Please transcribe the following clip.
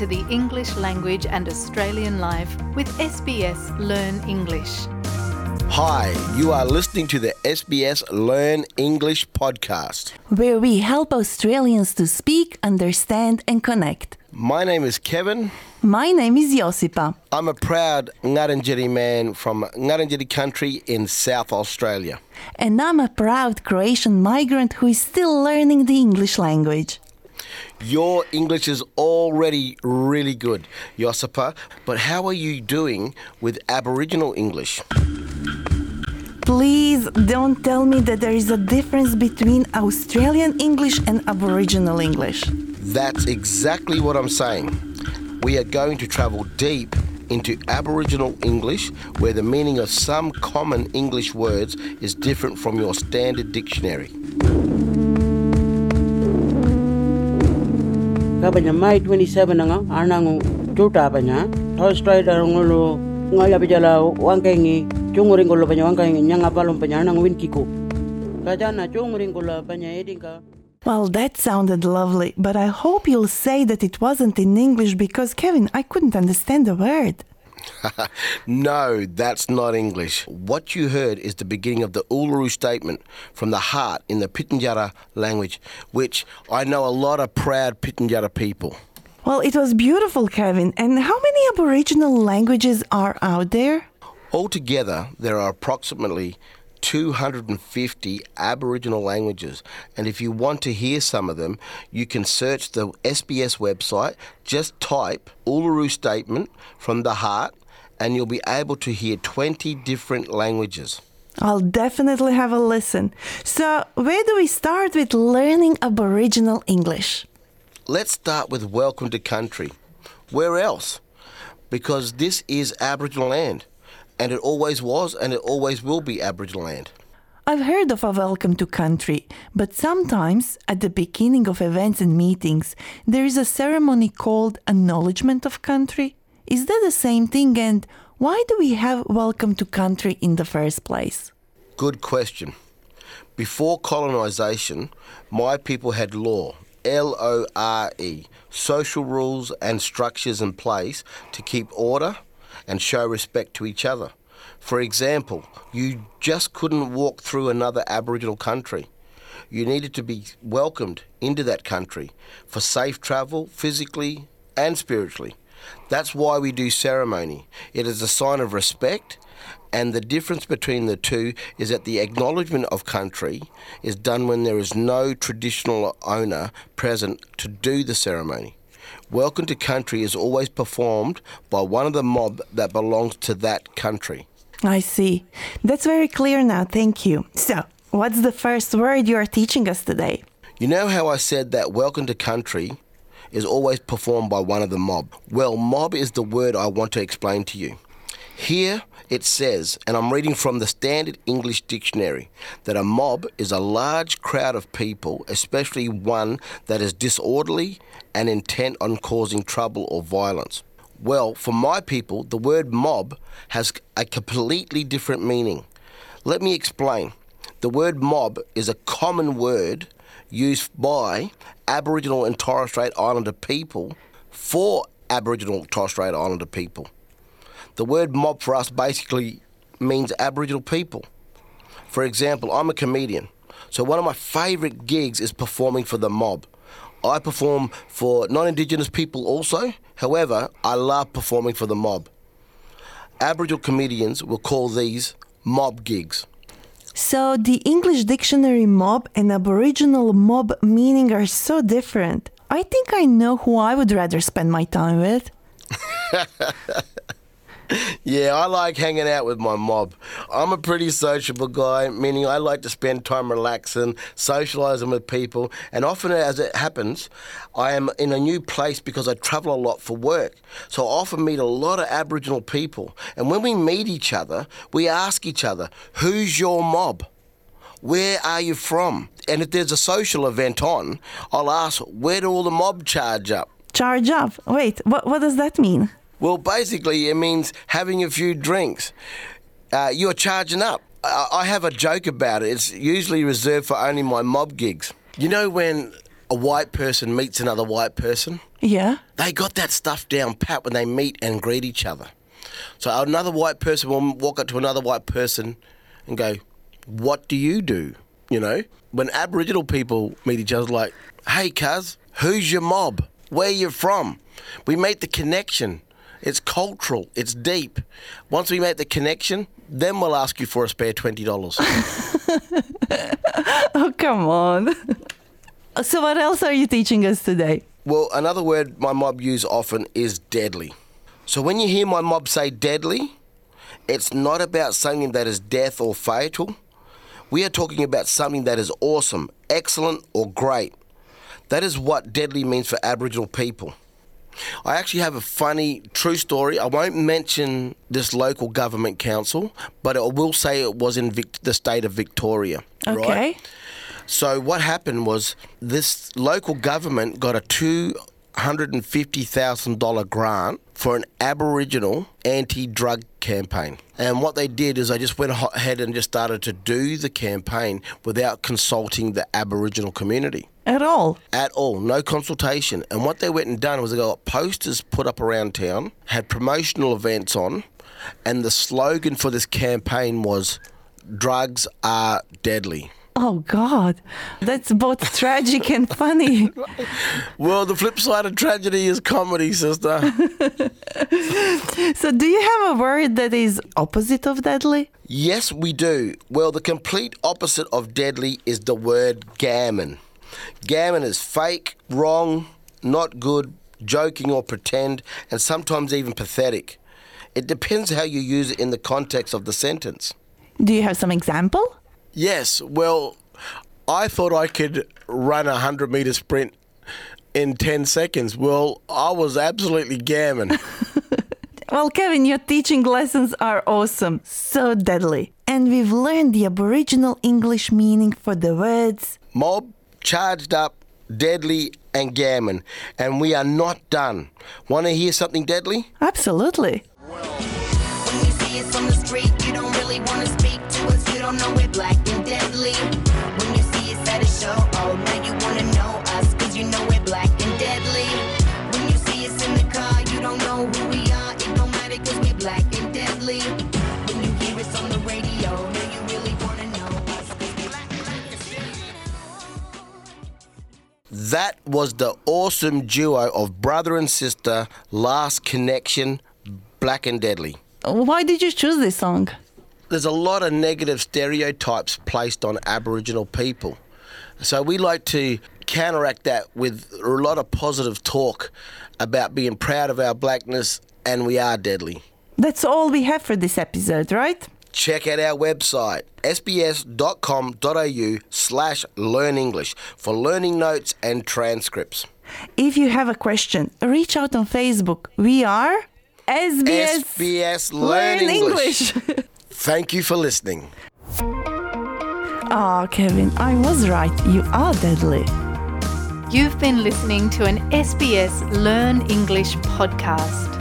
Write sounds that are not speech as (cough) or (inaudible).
to the English language and Australian life with SBS Learn English. Hi, you are listening to the SBS Learn English podcast. where we help Australians to speak, understand, and connect. My name is Kevin. My name is Josipa. I'm a proud Ngarrindjeri man from Ngarrindjeri country in South Australia. And I'm a proud Croatian migrant who is still learning the English language. Your English is already really good, Josipa, but how are you doing with Aboriginal English? Please don't tell me that there is a difference between Australian English and Aboriginal English. That's exactly what I'm saying. We are going to travel deep into Aboriginal English, where the meaning of some common English words is different from your standard dictionary. Kabanya Mai 27 nga anang tuta banya Toy Strider ngolo ngaya bijala wangkengi chunguring ngolo banya wangkengi nyanga palom banya nang win kiko Kajana Well, that sounded lovely, but I hope you'll say that it wasn't in English because, Kevin, I couldn't understand a word. (laughs) no, that's not English. What you heard is the beginning of the Uluru statement from the heart in the Pitjantjatjara language, which I know a lot of proud Pitjantjatjara people. Well, it was beautiful, Kevin. And how many Aboriginal languages are out there? Altogether, there are approximately 250 Aboriginal languages, and if you want to hear some of them, you can search the SBS website, just type Uluru Statement from the Heart, and you'll be able to hear 20 different languages. I'll definitely have a listen. So, where do we start with learning Aboriginal English? Let's start with Welcome to Country. Where else? Because this is Aboriginal land, and it always was and it always will be Aboriginal land. I've heard of a welcome to country, but sometimes at the beginning of events and meetings, there is a ceremony called acknowledgement of country. Is that the same thing? And why do we have welcome to country in the first place? Good question. Before colonisation, my people had law, L O R E, social rules and structures in place to keep order and show respect to each other. For example, you just couldn't walk through another Aboriginal country. You needed to be welcomed into that country for safe travel, physically and spiritually. That's why we do ceremony. It is a sign of respect, and the difference between the two is that the acknowledgement of country is done when there is no traditional owner present to do the ceremony. Welcome to country is always performed by one of the mob that belongs to that country. I see. That's very clear now. Thank you. So, what's the first word you are teaching us today? You know how I said that welcome to country is always performed by one of the mob? Well, mob is the word I want to explain to you. Here it says, and I'm reading from the Standard English Dictionary, that a mob is a large crowd of people, especially one that is disorderly and intent on causing trouble or violence. Well, for my people, the word mob has a completely different meaning. Let me explain. The word mob is a common word used by Aboriginal and Torres Strait Islander people for Aboriginal and Torres Strait Islander people. The word mob for us basically means Aboriginal people. For example, I'm a comedian, so one of my favourite gigs is performing for the mob. I perform for non Indigenous people also, however, I love performing for the mob. Aboriginal comedians will call these mob gigs. So, the English dictionary mob and Aboriginal mob meaning are so different. I think I know who I would rather spend my time with. (laughs) Yeah, I like hanging out with my mob. I'm a pretty sociable guy, meaning I like to spend time relaxing, socialising with people, and often as it happens, I am in a new place because I travel a lot for work. So I often meet a lot of Aboriginal people, and when we meet each other, we ask each other, Who's your mob? Where are you from? And if there's a social event on, I'll ask, Where do all the mob charge up? Charge up. Wait, what, what does that mean? Well, basically, it means having a few drinks. Uh, you're charging up. I, I have a joke about it. It's usually reserved for only my mob gigs. You know when a white person meets another white person? Yeah. They got that stuff down pat when they meet and greet each other. So another white person will walk up to another white person and go, What do you do? You know? When Aboriginal people meet each other, like, Hey, cuz, who's your mob? Where you from? We make the connection. It's cultural, it's deep. Once we make the connection, then we'll ask you for a spare $20. (laughs) Oh, come on. so, what else are you teaching us today? Well, another word my mob use often is deadly. So when you hear my mob say deadly, it's not about something that is death or fatal. We are talking about something that is awesome, excellent, or great. That is what deadly means for Aboriginal people. I actually have a funny true story. I won't mention this local government council, but I will say it was in Vic- the state of Victoria. right? Okay. So what happened was this local government got a two hundred and fifty thousand dollar grant for an Aboriginal anti-drug campaign. And what they did is they just went ahead and just started to do the campaign without consulting the Aboriginal community At all. at all, no consultation. And what they went and done was they got posters put up around town, had promotional events on, and the slogan for this campaign was "Drugs are deadly." Oh, God. That's both tragic and funny. (laughs) Well, the flip side of tragedy is comedy, sister. (laughs) So, do you have a word that is opposite of deadly? yes, we do. Well, the complete opposite of deadly is the word gammon. Gammon is fake, wrong, not good, joking or pretend, and sometimes even pathetic. It depends how you use it in the context of the sentence. Do you have some example? Yes, well, I thought I could run a 100 meter sprint in 10 seconds. Well, I was absolutely gammon. (laughs) Well, Kevin, your teaching lessons are awesome, so deadly. And we've learned the Aboriginal English meaning for the words. Mob, charged up, deadly, and gammon. And we are not done. Want to hear something deadly? Absolutely. On the street, you don't really wanna speak to us. You don't know we're black and deadly. When you see us at a show, oh, now you wanna know us, cause you know we're black and deadly. When you see us in the car, you don't know who we are. It don't matter cause we're black and deadly. When you hear us on the radio, now you really wanna know us. That was the awesome duo of brother and sister, Last Kinection, Black and Deadly. Why did you choose this song? there's a lot of negative stereotypes placed on Aboriginal people. So we like to counteract that with a lot of positive talk about being proud of our blackness and we are deadly. That's all we have for this episode, right? Check out our website, sbs.com.au slash learn English for learning notes and transcripts. If you have a question, reach out on Facebook. We are SBS, SBS Learn English. English. (laughs) Thank you for listening. Ah, Kevin, I was right. You are deadly. You've been listening to an SBS Learn English podcast.